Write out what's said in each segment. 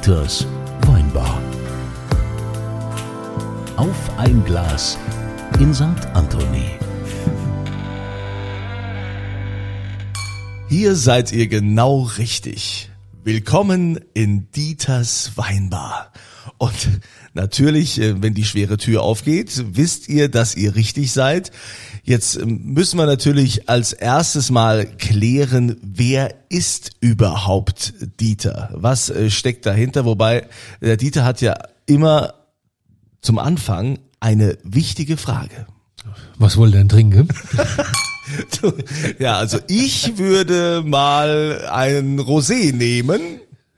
Dieters Weinbar. Auf ein Glas in St. Anthony. Hier seid ihr genau richtig. Willkommen in Dieters Weinbar. Und natürlich, äh, wenn die schwere Tür aufgeht, wisst ihr, dass ihr richtig seid. Jetzt müssen wir natürlich als erstes mal klären, wer ist überhaupt Dieter? Was äh, steckt dahinter? Wobei der Dieter hat ja immer zum Anfang eine wichtige Frage. Was wollt ihr denn trinken? Ja, also ich würde mal ein Rosé nehmen.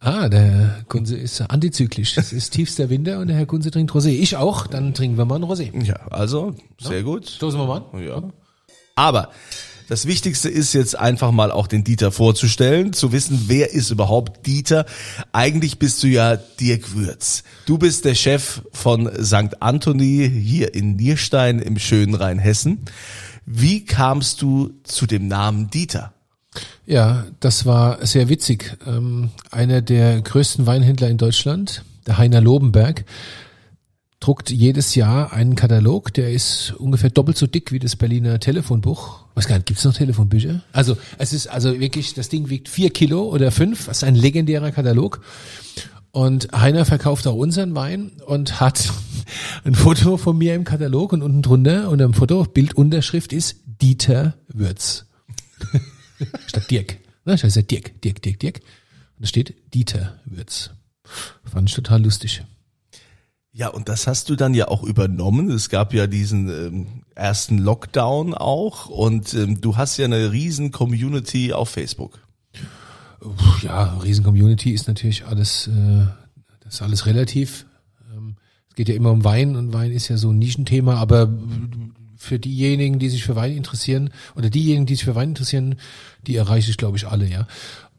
Ah, der Herr Kunze ist antizyklisch. Es ist tiefster Winter und der Herr Kunze trinkt Rosé. Ich auch, dann trinken wir mal ein Rosé. Ja, also sehr gut. Stoßen wir mal an. Ja. Aber das Wichtigste ist jetzt einfach mal auch den Dieter vorzustellen, zu wissen, wer ist überhaupt Dieter. Eigentlich bist du ja Dirk Würz. Du bist der Chef von St. Anthony hier in Nierstein im schönen Rheinhessen. Wie kamst du zu dem Namen Dieter? Ja, das war sehr witzig. Ähm, einer der größten Weinhändler in Deutschland, der Heiner Lobenberg, druckt jedes Jahr einen Katalog, der ist ungefähr doppelt so dick wie das Berliner Telefonbuch. Was gar nicht, gibt's noch Telefonbücher? Also es ist also wirklich, das Ding wiegt vier Kilo oder fünf, das ist ein legendärer Katalog. Und Heiner verkauft auch unseren Wein und hat ein Foto von mir im Katalog und unten drunter unter dem Foto Bildunterschrift ist Dieter Würz. Statt Dirk. Ne, ja Dirk, Dirk, Dirk, Dirk. Und da steht Dieter Würz. Fand ich total lustig. Ja, und das hast du dann ja auch übernommen. Es gab ja diesen ähm, ersten Lockdown auch und ähm, du hast ja eine riesen Community auf Facebook. Ja, Riesen-Community ist natürlich alles, äh, das ist alles relativ. Ähm, es geht ja immer um Wein und Wein ist ja so ein Nischenthema, aber für diejenigen, die sich für Wein interessieren oder diejenigen, die sich für Wein interessieren, die erreiche ich, glaube ich, alle, ja.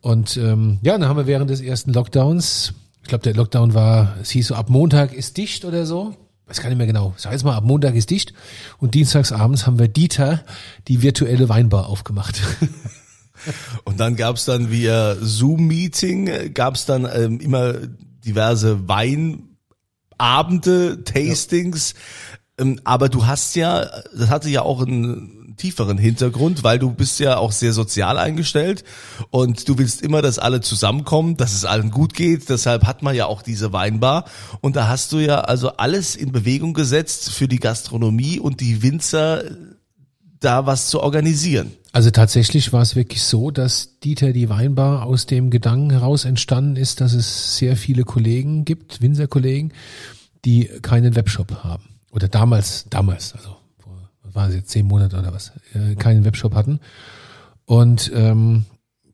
Und ähm, ja, dann haben wir während des ersten Lockdowns, ich glaube, der Lockdown war, es hieß so, ab Montag ist dicht oder so. Weiß gar nicht mehr genau. Sag jetzt mal, ab Montag ist dicht. Und dienstags abends haben wir Dieter die virtuelle Weinbar aufgemacht. Und dann gab's dann via Zoom-Meeting, gab's dann ähm, immer diverse Weinabende, Tastings. Ähm, aber du hast ja, das hatte ja auch einen tieferen Hintergrund, weil du bist ja auch sehr sozial eingestellt und du willst immer, dass alle zusammenkommen, dass es allen gut geht. Deshalb hat man ja auch diese Weinbar. Und da hast du ja also alles in Bewegung gesetzt für die Gastronomie und die Winzer da was zu organisieren. Also tatsächlich war es wirklich so, dass Dieter die Weinbar aus dem Gedanken heraus entstanden ist, dass es sehr viele Kollegen gibt, Winzerkollegen, die keinen Webshop haben. Oder damals, damals, also vor, was war es jetzt, zehn Monate oder was, äh, keinen Webshop hatten. Und ähm,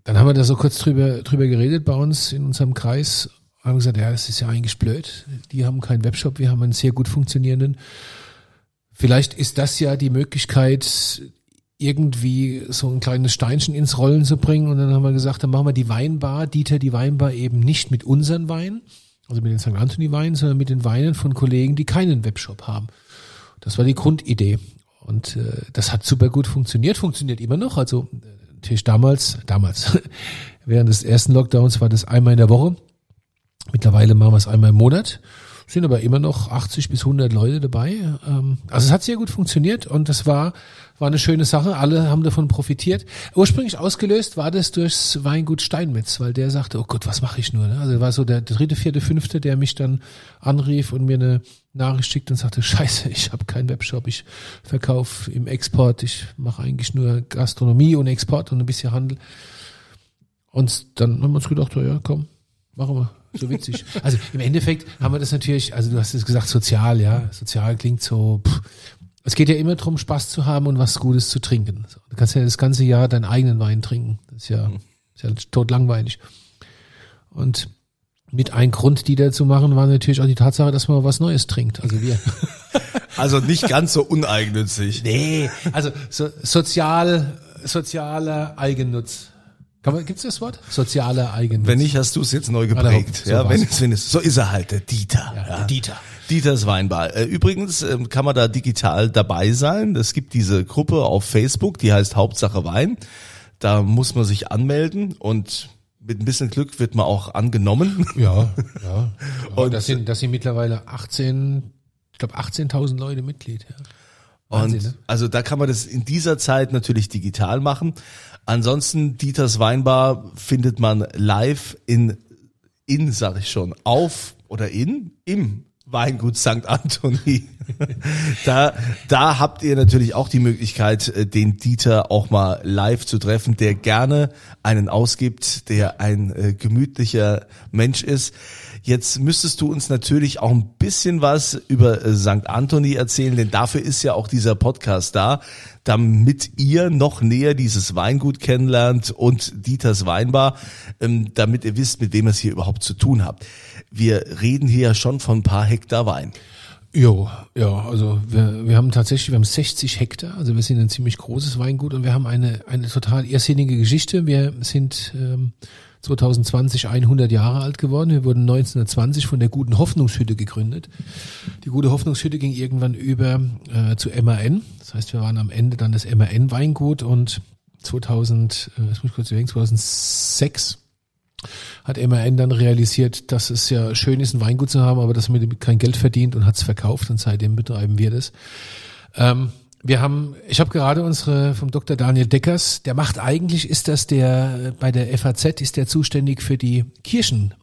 dann haben wir da so kurz drüber, drüber geredet bei uns in unserem Kreis. Haben gesagt, ja, das ist ja eigentlich blöd. Die haben keinen Webshop, wir haben einen sehr gut funktionierenden. Vielleicht ist das ja die Möglichkeit, irgendwie so ein kleines Steinchen ins Rollen zu bringen. Und dann haben wir gesagt, dann machen wir die Weinbar, Dieter die Weinbar eben nicht mit unseren Weinen, also mit den St. Anthony Weinen, sondern mit den Weinen von Kollegen, die keinen Webshop haben. Das war die Grundidee. Und äh, das hat super gut funktioniert, funktioniert immer noch. Also äh, natürlich damals, damals, während des ersten Lockdowns war das einmal in der Woche. Mittlerweile machen wir es einmal im Monat. Sind aber immer noch 80 bis 100 Leute dabei. Ähm, Also es hat sehr gut funktioniert und das war, war eine schöne Sache. Alle haben davon profitiert. Ursprünglich ausgelöst war das durchs Weingut Steinmetz, weil der sagte, oh Gott, was mache ich nur? ne? Also war so der dritte, vierte, fünfte, der mich dann anrief und mir eine Nachricht schickt und sagte, scheiße, ich habe keinen Webshop, ich verkaufe im Export, ich mache eigentlich nur Gastronomie und Export und ein bisschen Handel. Und dann haben wir uns gedacht, ja, komm, machen wir. So witzig. Also im Endeffekt haben wir das natürlich, also du hast es gesagt, sozial, ja. Sozial klingt so, pff. es geht ja immer darum, Spaß zu haben und was Gutes zu trinken. So, du kannst ja das ganze Jahr deinen eigenen Wein trinken. Das ist ja, ist ja tot langweilig. Und mit ein Grund, die da zu machen, war natürlich auch die Tatsache, dass man was Neues trinkt. Also wir. Also nicht ganz so uneigennützig. Nee, also so, sozial, sozialer Eigennutz. Man, gibt's das Wort? Sozialer Eigennutz. Wenn nicht, hast du es jetzt neu geprägt. so ja, wenn es, wenn es, so ist er halt, der Dieter. ja, der Dieter. Dieters Weinbar. Äh, Übrigens ähm, kann man da digital dabei sein. Es gibt diese Gruppe auf Facebook, die heißt Hauptsache Wein. Da muss man sich anmelden und mit ein bisschen Glück wird man auch angenommen. Ja, ja. Und- Und das sind, das sind mittlerweile 18, ich glaube 18.000 Leute Mitglied. Ja. Wahnsinn, Und ne? also da kann man das in dieser Zeit natürlich digital machen. Ansonsten Dieters Weinbar findet man live in, in sag ich schon, auf oder in, im Weingut St. Anthony. da, da habt ihr natürlich auch die Möglichkeit, äh, den Dieter auch mal live zu treffen, der gerne einen ausgibt, der ein äh, gemütlicher Mensch ist. Jetzt müsstest du uns natürlich auch ein bisschen was über äh, St. Anthony erzählen, denn dafür ist ja auch dieser Podcast da, damit ihr noch näher dieses Weingut kennenlernt und Dieters Weinbar, ähm, damit ihr wisst, mit wem ihr es hier überhaupt zu tun habt. Wir reden hier ja schon von ein paar Hektar Wein. Jo, ja, also wir, wir haben tatsächlich, wir haben 60 Hektar, also wir sind ein ziemlich großes Weingut und wir haben eine, eine total irrsinnige Geschichte. Wir sind ähm, 2020 100 Jahre alt geworden. Wir wurden 1920 von der Guten Hoffnungshütte gegründet. Die Gute Hoffnungshütte ging irgendwann über äh, zu MAN. Das heißt, wir waren am Ende dann das MAN Weingut und 2000, äh, das muss ich kurz überlegen, 2006 hat MAN dann realisiert, dass es ja schön ist, ein Weingut zu haben, aber dass man damit kein Geld verdient und hat es verkauft und seitdem betreiben wir das. Ähm, wir haben, ich habe gerade unsere vom Dr. Daniel Deckers, der macht eigentlich, ist das der bei der FAZ ist der zuständig für die Kirchen,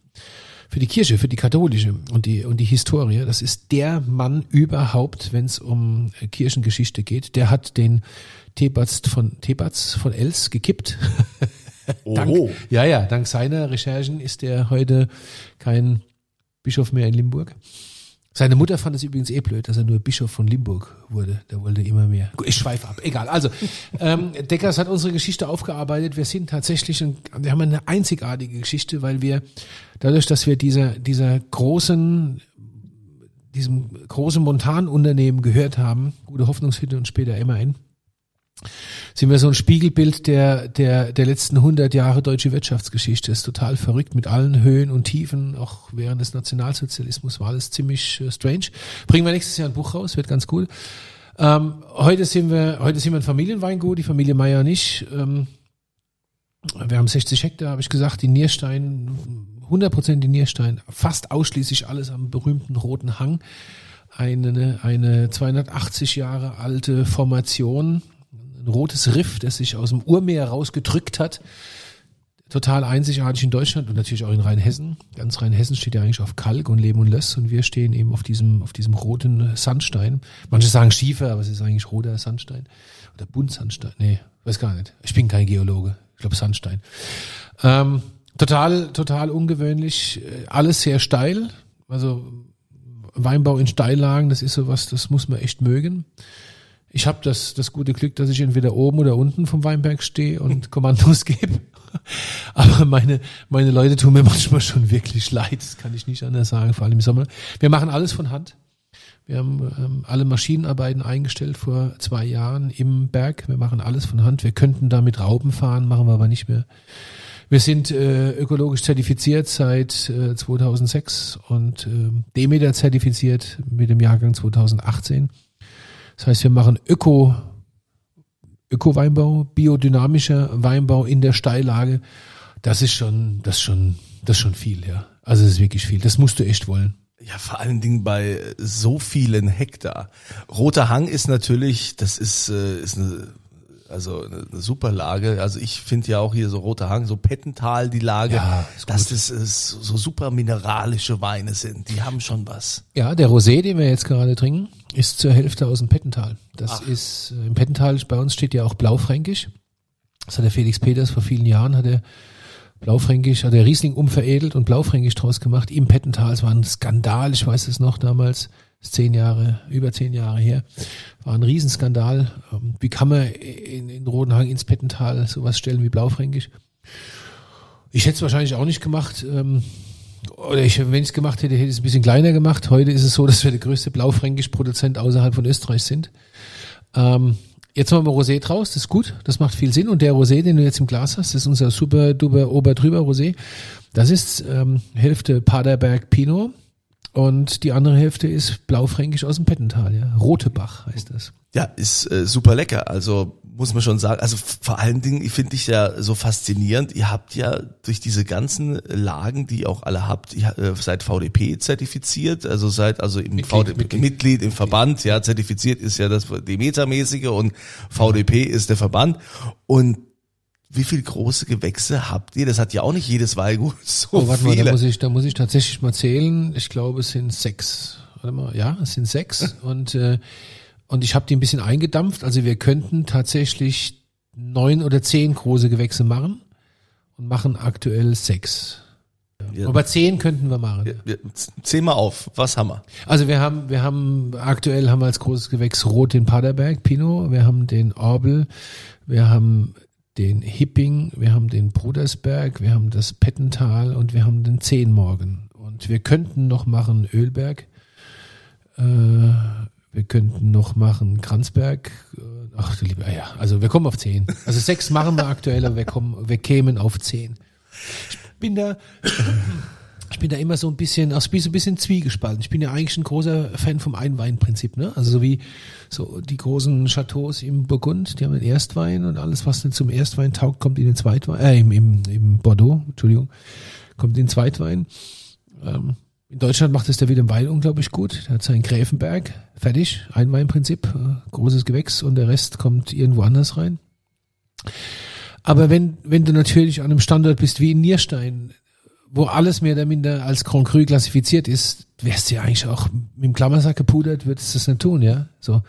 für die Kirche, für die katholische und die und die Historie. Das ist der Mann überhaupt, wenn es um äh, Kirchengeschichte geht. Der hat den Thebats von Thebats von Els gekippt. Dank, Oho. ja, ja, dank seiner Recherchen ist er heute kein Bischof mehr in Limburg. Seine Mutter fand es übrigens eh blöd, dass er nur Bischof von Limburg wurde. Der wollte immer mehr. Ich schweife ab. Egal. Also, ähm, Deckers hat unsere Geschichte aufgearbeitet. Wir sind tatsächlich, ein, wir haben eine einzigartige Geschichte, weil wir dadurch, dass wir dieser, dieser großen, diesem großen Montanunternehmen gehört haben, Gute Hoffnungshütte und später MAN, sind wir so ein Spiegelbild der, der, der letzten 100 Jahre deutsche Wirtschaftsgeschichte. ist total verrückt mit allen Höhen und Tiefen. Auch während des Nationalsozialismus war alles ziemlich äh, strange. Bringen wir nächstes Jahr ein Buch raus, wird ganz cool. Ähm, heute sind wir, heute sind wir ein Familienweingut, die Familie Meier nicht. Ähm, wir haben 60 Hektar, habe ich gesagt, die Nierstein, 100% die Nierstein, fast ausschließlich alles am berühmten Roten Hang. Eine, eine 280 Jahre alte Formation, rotes Riff, das sich aus dem Urmeer rausgedrückt hat. Total einzigartig in Deutschland und natürlich auch in Rheinhessen. Ganz Rheinhessen steht ja eigentlich auf Kalk und Lehm und Löss und wir stehen eben auf diesem, auf diesem roten Sandstein. Manche sagen Schiefer, aber es ist eigentlich roter Sandstein. Oder Buntsandstein. Nee, weiß gar nicht. Ich bin kein Geologe. Ich glaube Sandstein. Ähm, total, total ungewöhnlich. Äh, Alles sehr steil. Also Weinbau in Steillagen, das ist sowas, das muss man echt mögen. Ich habe das, das gute Glück, dass ich entweder oben oder unten vom Weinberg stehe und Kommandos gebe. Aber meine, meine Leute tun mir manchmal schon wirklich leid. Das kann ich nicht anders sagen, vor allem im Sommer. Wir machen alles von Hand. Wir haben ähm, alle Maschinenarbeiten eingestellt vor zwei Jahren im Berg. Wir machen alles von Hand. Wir könnten da mit Raupen fahren, machen wir aber nicht mehr. Wir sind äh, ökologisch zertifiziert seit äh, 2006 und äh, Demeter zertifiziert mit dem Jahrgang 2018. Das heißt, wir machen Öko, Öko-Weinbau, biodynamischer Weinbau in der Steillage. Das ist schon, das ist schon, das ist schon viel, ja. Also das ist wirklich viel. Das musst du echt wollen. Ja, vor allen Dingen bei so vielen Hektar. Roter Hang ist natürlich, das ist, äh, ist eine, also eine, super Lage. Also ich finde ja auch hier so Roter Hang, so Pettental die Lage, Ja, ist dass das ist so super mineralische Weine sind. Die haben schon was. Ja, der Rosé, den wir jetzt gerade trinken, ist zur Hälfte aus dem Pettental. Das Ach. ist, äh, im Pettental, bei uns steht ja auch Blaufränkisch. Das hat der Felix Peters vor vielen Jahren, hat er Blaufränkisch, hat er Riesling umveredelt und Blaufränkisch draus gemacht im Pettental. Es war ein Skandal, ich weiß es noch damals, zehn Jahre, über zehn Jahre her. War ein Riesenskandal. Ähm, Wie kann man in, in Rodenhang ins Pettental sowas stellen wie Blaufränkisch? Ich hätte es wahrscheinlich auch nicht gemacht. Ähm, oder ich, wenn ich es gemacht hätte, hätte ich es ein bisschen kleiner gemacht. Heute ist es so, dass wir der größte Blaufränkisch-Produzent außerhalb von Österreich sind. Ähm, jetzt machen wir Rosé draus, das ist gut, das macht viel Sinn. Und der Rosé, den du jetzt im Glas hast, das ist unser super duper Oberdrüber Rosé. Das ist ähm, Hälfte Paderberg Pinot, Und die andere Hälfte ist blaufränkisch aus dem Pettental, ja. Rotebach heißt das. Ja, ist äh, super lecker. Also muss man schon sagen. Also vor allen Dingen, ich finde ich ja so faszinierend. Ihr habt ja durch diese ganzen Lagen, die ihr auch alle habt, ihr äh, seid VDP zertifiziert, also seid also im Mitglied, VDP, Mitglied. Mitglied im Verband, ja, zertifiziert ist ja das Demeter-mäßige und VDP ist der Verband. Und wie viel große Gewächse habt ihr? Das hat ja auch nicht jedes Weingut so Oh, warte mal, viele. da muss ich, da muss ich tatsächlich mal zählen. Ich glaube, es sind sechs. Warte mal, ja, es sind sechs. und, äh, und ich habe die ein bisschen eingedampft. Also wir könnten tatsächlich neun oder zehn große Gewächse machen und machen aktuell sechs. Ja. Aber zehn könnten wir machen. Ja, ja, Zähl mal auf, was haben wir? Also wir haben, wir haben, aktuell haben wir als großes Gewächs Rot den Paderberg, Pinot, wir haben den Orbel, wir haben den Hipping, wir haben den Brudersberg, wir haben das Pettental und wir haben den Zehnmorgen. Und wir könnten noch machen Ölberg, äh, wir könnten noch machen Kranzberg, äh, ach du lieber, ja, also wir kommen auf zehn. Also sechs machen wir aktuell, aber wir kommen, wir kämen auf zehn. Ich bin da, ich bin da immer so ein bisschen, also ich bin so ein bisschen zwiegespalten. Ich bin ja eigentlich ein großer Fan vom Einweinprinzip, ne? Also so wie so die großen Chateaus im Burgund, die haben den Erstwein und alles, was nicht zum Erstwein taugt, kommt in den Zweitwein, äh, im, im, im Bordeaux, Entschuldigung, kommt in den Zweitwein. Ähm, in Deutschland macht es der Wilhelm Weil unglaublich gut. Der hat seinen Gräfenberg, fertig, Einweinprinzip, äh, großes Gewächs und der Rest kommt irgendwo anders rein. Aber wenn, wenn du natürlich an einem Standort bist wie in Nierstein, wo alles mehr oder minder als Grand Cru klassifiziert ist, wärst du ja eigentlich auch mit dem Klammersack gepudert, würdest du das nicht tun, ja? So.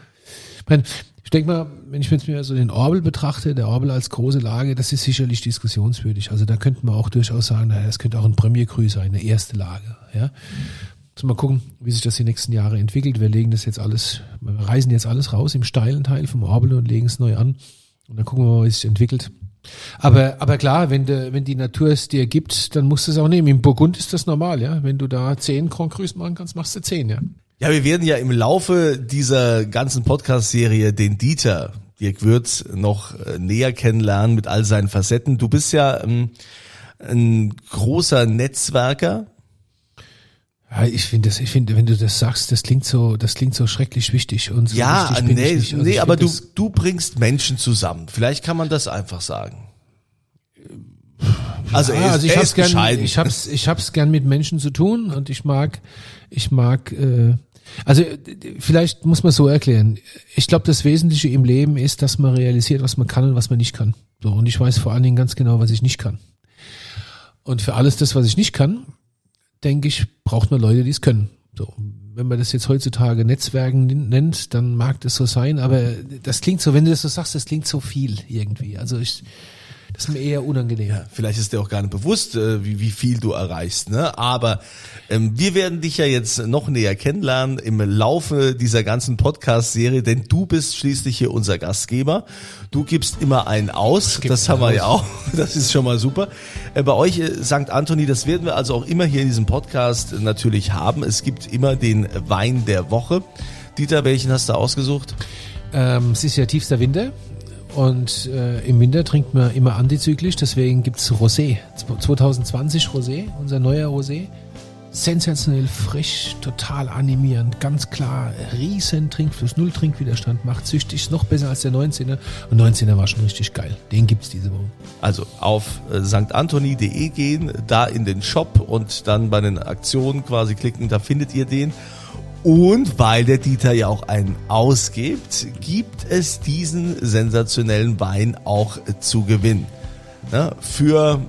Ich, mein, ich denke mal, wenn ich jetzt mir so den Orbel betrachte, der Orbel als große Lage, das ist sicherlich diskussionswürdig. Also da könnte man auch durchaus sagen, naja, das könnte auch ein Premier Cru sein, eine erste Lage, ja? Wir mal gucken, wie sich das die nächsten Jahre entwickelt. Wir legen das jetzt alles, wir reisen jetzt alles raus im steilen Teil vom Orbel und legen es neu an. Und dann gucken wir mal, wie es sich entwickelt. Aber, aber klar, wenn, de, wenn die Natur es dir gibt, dann musst du es auch nehmen. Im Burgund ist das normal, ja. Wenn du da zehn Grand Crus machen kannst, machst du zehn, ja. Ja, wir werden ja im Laufe dieser ganzen Podcast-Serie den Dieter, Dirk Würz, noch äh, näher kennenlernen mit all seinen Facetten. Du bist ja ähm, ein großer Netzwerker. Ja, ich finde das, ich finde, wenn du das sagst, das klingt so, das klingt so schrecklich wichtig und so Ja, bin nee. Also nee aber du, du bringst Menschen zusammen. Vielleicht kann man das einfach sagen. Also, er ist, also ich hab's gern, ich hab's, ich hab's gern mit Menschen zu tun und ich mag, ich mag, äh, also äh, vielleicht muss man so erklären. Ich glaube, das Wesentliche im Leben ist, dass man realisiert, was man kann und was man nicht kann. So und ich weiß vor allen Dingen ganz genau, was ich nicht kann. Und für alles das, was ich nicht kann, denke ich, braucht man Leute, die es können. So, wenn man das jetzt heutzutage Netzwerken nennt, dann mag das so sein, aber das klingt so, wenn du das so sagst, das klingt so viel irgendwie. Also ich, das ist mir eher unangenehm. Vielleicht ist dir auch gar nicht bewusst, äh, wie, wie viel du erreichst. Ne? Aber ähm, wir werden dich ja jetzt noch näher kennenlernen im Laufe dieser ganzen Podcast-Serie, denn du bist schließlich hier unser Gastgeber. Du gibst immer einen aus. Das haben wir ja auch. Das ist schon mal super. Äh, bei euch, äh, St. Anthony, das werden wir also auch immer hier in diesem Podcast natürlich haben. Es gibt immer den Wein der Woche. Dieter, welchen hast du ausgesucht? Ähm, es ist ja tiefster Winter und äh, im Winter trinkt man immer antizyklisch, deswegen gibt's Rosé. 2020 Rosé, unser neuer Rosé. Sensationell frisch, total animierend, ganz klar, riesen Trinkfluss, null Trinkwiderstand, macht süchtig, ist noch besser als der 19er. Und 19er war schon richtig geil. Den gibt's diese Woche. Also auf äh, sanktantoni.de gehen, da in den Shop und dann bei den Aktionen quasi klicken, da findet ihr den. Und weil der Dieter ja auch einen ausgibt, gibt es diesen sensationellen Wein auch zu gewinnen. Ja, für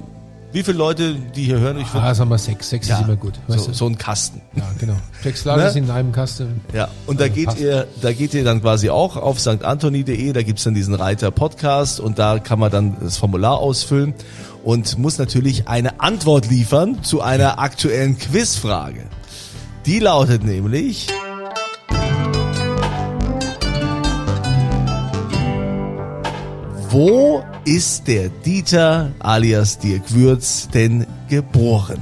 wie viele Leute, die hier hören? Ich Ah, sagen wir sechs, sechs ist immer gut. Weißt so, du? so ein Kasten. Ja, genau. Sechs Lager Ne? sind in einem Kasten. Ja, und da Also geht passt. ihr, da geht ihr dann quasi auch auf sanktantoni.de, da gibt's dann diesen Reiter Podcast und da kann man dann das Formular ausfüllen und muss natürlich eine Antwort liefern zu einer aktuellen Quizfrage. Die lautet nämlich, wo ist der Dieter alias Dirk Würz denn geboren?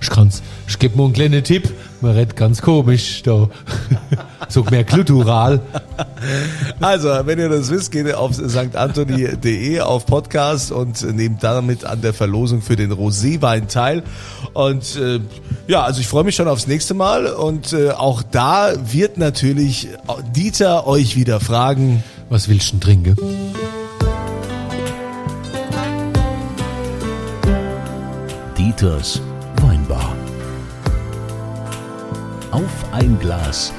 Ich kann's. Ich geb mir einen kleinen Tipp. Man redet ganz komisch da. so mehr glutural. Also, wenn ihr das wisst, geht ihr auf stantoni.de auf Podcast und nehmt damit an der Verlosung für den Roséwein teil. Und äh, ja, also ich freue mich schon aufs nächste Mal und äh, auch da wird natürlich Dieter euch wieder fragen. Was willst du denn trinken? Dieters Weinbar. Auf ein Glas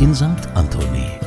in St. Anthony.